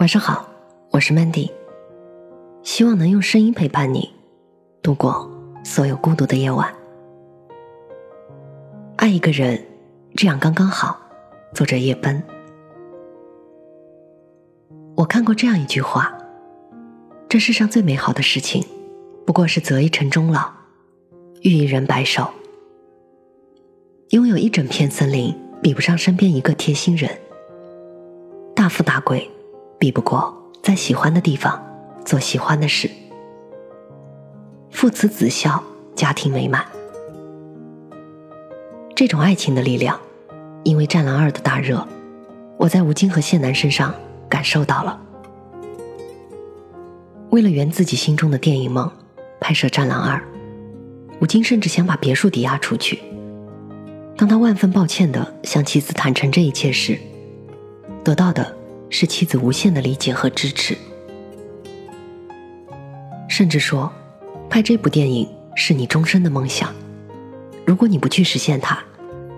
晚上好，我是 Mandy，希望能用声音陪伴你度过所有孤独的夜晚。爱一个人，这样刚刚好。作者夜奔。我看过这样一句话：这世上最美好的事情，不过是择一城终老，遇一人白首。拥有一整片森林，比不上身边一个贴心人。大富大贵。比不过在喜欢的地方做喜欢的事，父慈子孝，家庭美满。这种爱情的力量，因为《战狼二》的大热，我在吴京和谢楠身上感受到了。为了圆自己心中的电影梦，拍摄《战狼二》，吴京甚至想把别墅抵押出去。当他万分抱歉的向妻子坦诚这一切时，得到的。是妻子无限的理解和支持，甚至说，拍这部电影是你终身的梦想。如果你不去实现它，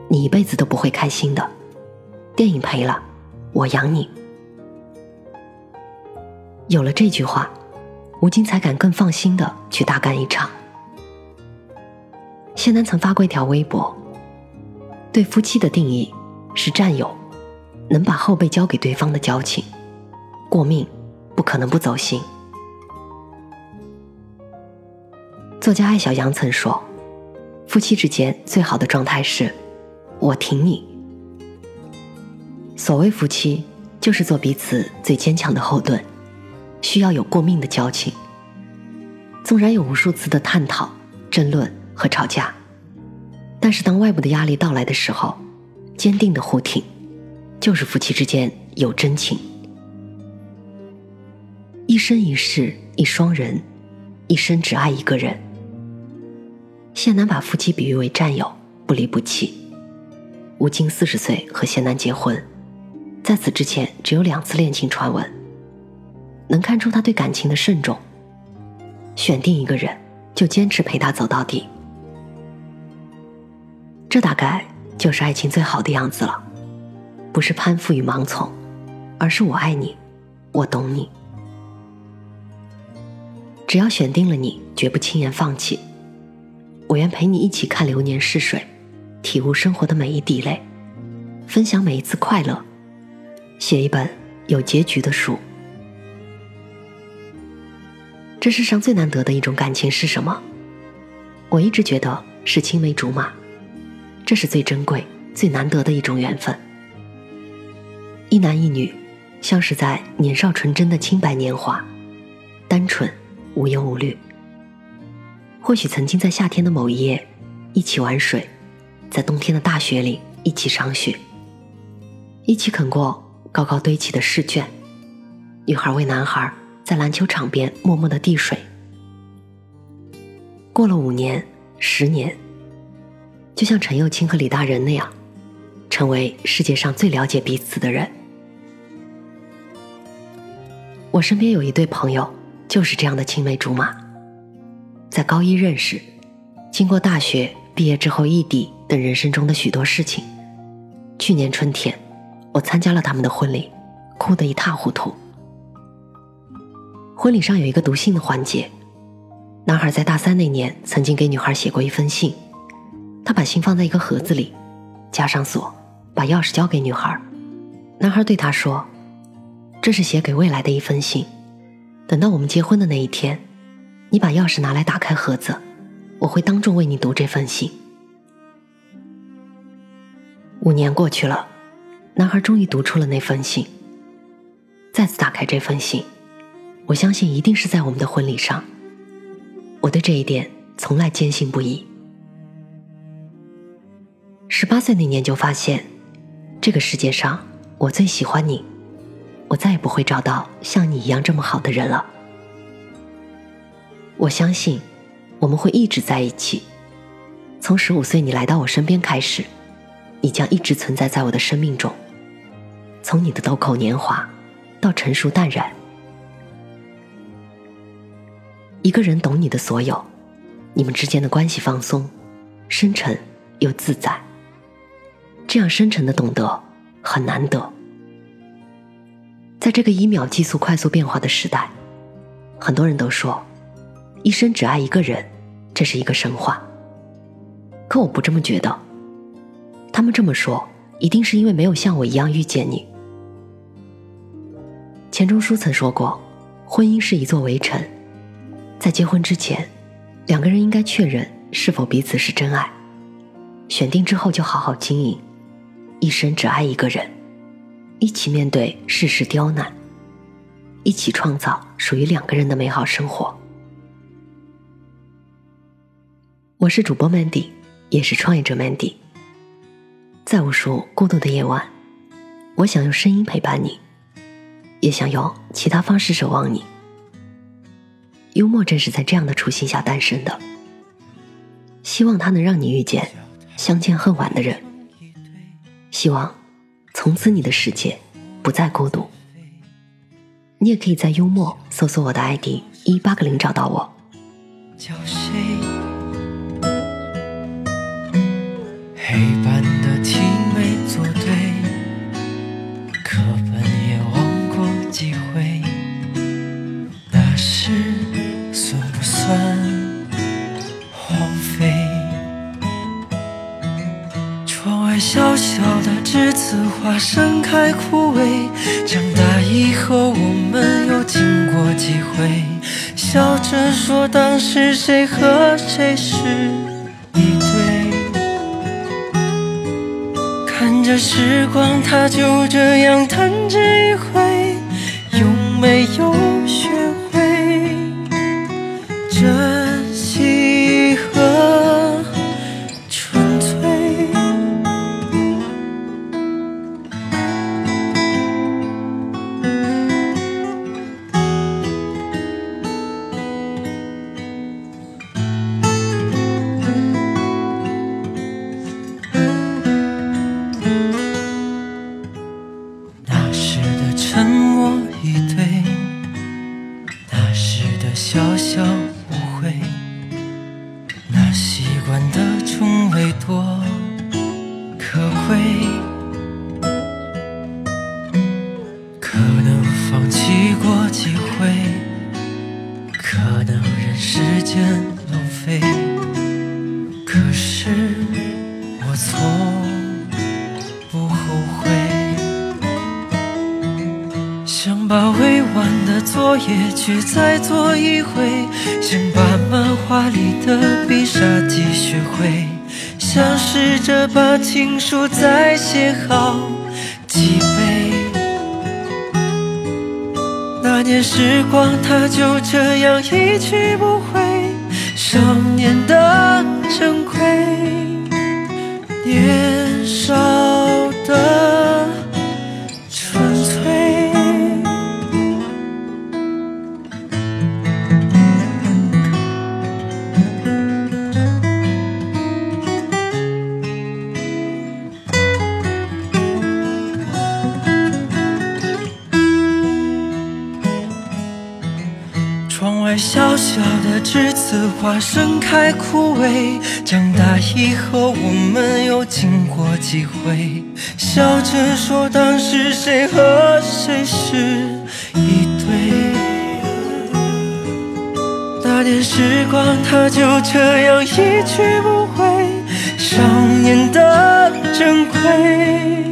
你一辈子都不会开心的。电影赔了，我养你。有了这句话，吴京才敢更放心的去大干一场。谢楠曾发过一条微博，对夫妻的定义是战友。能把后背交给对方的交情，过命不可能不走心。作家艾小羊曾说：“夫妻之间最好的状态是，我挺你。”所谓夫妻，就是做彼此最坚强的后盾，需要有过命的交情。纵然有无数次的探讨、争论和吵架，但是当外部的压力到来的时候，坚定的互挺。就是夫妻之间有真情，一生一世一双人，一生只爱一个人。谢楠把夫妻比喻为战友，不离不弃。吴京四十岁和谢楠结婚，在此之前只有两次恋情传闻，能看出他对感情的慎重。选定一个人，就坚持陪他走到底，这大概就是爱情最好的样子了。不是攀附与盲从，而是我爱你，我懂你。只要选定了你，绝不轻言放弃。我愿陪你一起看流年逝水，体悟生活的每一滴泪，分享每一次快乐，写一本有结局的书。这世上最难得的一种感情是什么？我一直觉得是青梅竹马，这是最珍贵、最难得的一种缘分。一男一女，像是在年少纯真的清白年华，单纯无忧无虑。或许曾经在夏天的某一夜一起玩水，在冬天的大雪里一起赏雪，一起啃过高高堆起的试卷。女孩为男孩在篮球场边默默的递水。过了五年、十年，就像陈幼卿和李大人那样，成为世界上最了解彼此的人。我身边有一对朋友，就是这样的青梅竹马，在高一认识，经过大学毕业之后异地等人生中的许多事情，去年春天，我参加了他们的婚礼，哭得一塌糊涂。婚礼上有一个读信的环节，男孩在大三那年曾经给女孩写过一封信，他把信放在一个盒子里，加上锁，把钥匙交给女孩，男孩对她说。这是写给未来的一封信，等到我们结婚的那一天，你把钥匙拿来打开盒子，我会当众为你读这封信。五年过去了，男孩终于读出了那封信。再次打开这封信，我相信一定是在我们的婚礼上。我对这一点从来坚信不疑。十八岁那年就发现，这个世界上我最喜欢你。我再也不会找到像你一样这么好的人了。我相信，我们会一直在一起。从十五岁你来到我身边开始，你将一直存在在我的生命中。从你的豆蔻年华到成熟淡然，一个人懂你的所有，你们之间的关系放松、深沉又自在。这样深沉的懂得很难得。在这个以秒计速快速变化的时代，很多人都说，一生只爱一个人，这是一个神话。可我不这么觉得。他们这么说，一定是因为没有像我一样遇见你。钱钟书曾说过，婚姻是一座围城，在结婚之前，两个人应该确认是否彼此是真爱，选定之后就好好经营，一生只爱一个人。一起面对世事刁难，一起创造属于两个人的美好生活。我是主播 Mandy，也是创业者 Mandy。在无数孤独的夜晚，我想用声音陪伴你，也想用其他方式守望你。幽默正是在这样的初心下诞生的，希望它能让你遇见相见恨晚的人，希望。从此，你的世界不再孤独。你也可以在幽默搜索我的 ID 一八个零找到我。叫谁？小小的。栀子花盛开枯萎，长大以后我们又经过几回，笑着说当时谁和谁是一对，看着时光它就这样弹指一挥，有没有小无会，那习惯的称谓多可贵。可能放弃过几回，可能任时间浪费。也去再做一回，想把漫画里的必杀技学会，想试着把情书再写好几倍。那年时光，它就这样一去不回，栀子花盛开枯萎，长大以后我们又经过几回，笑着说当时谁和谁是一对。那年时光它就这样一去不回，少年的珍贵。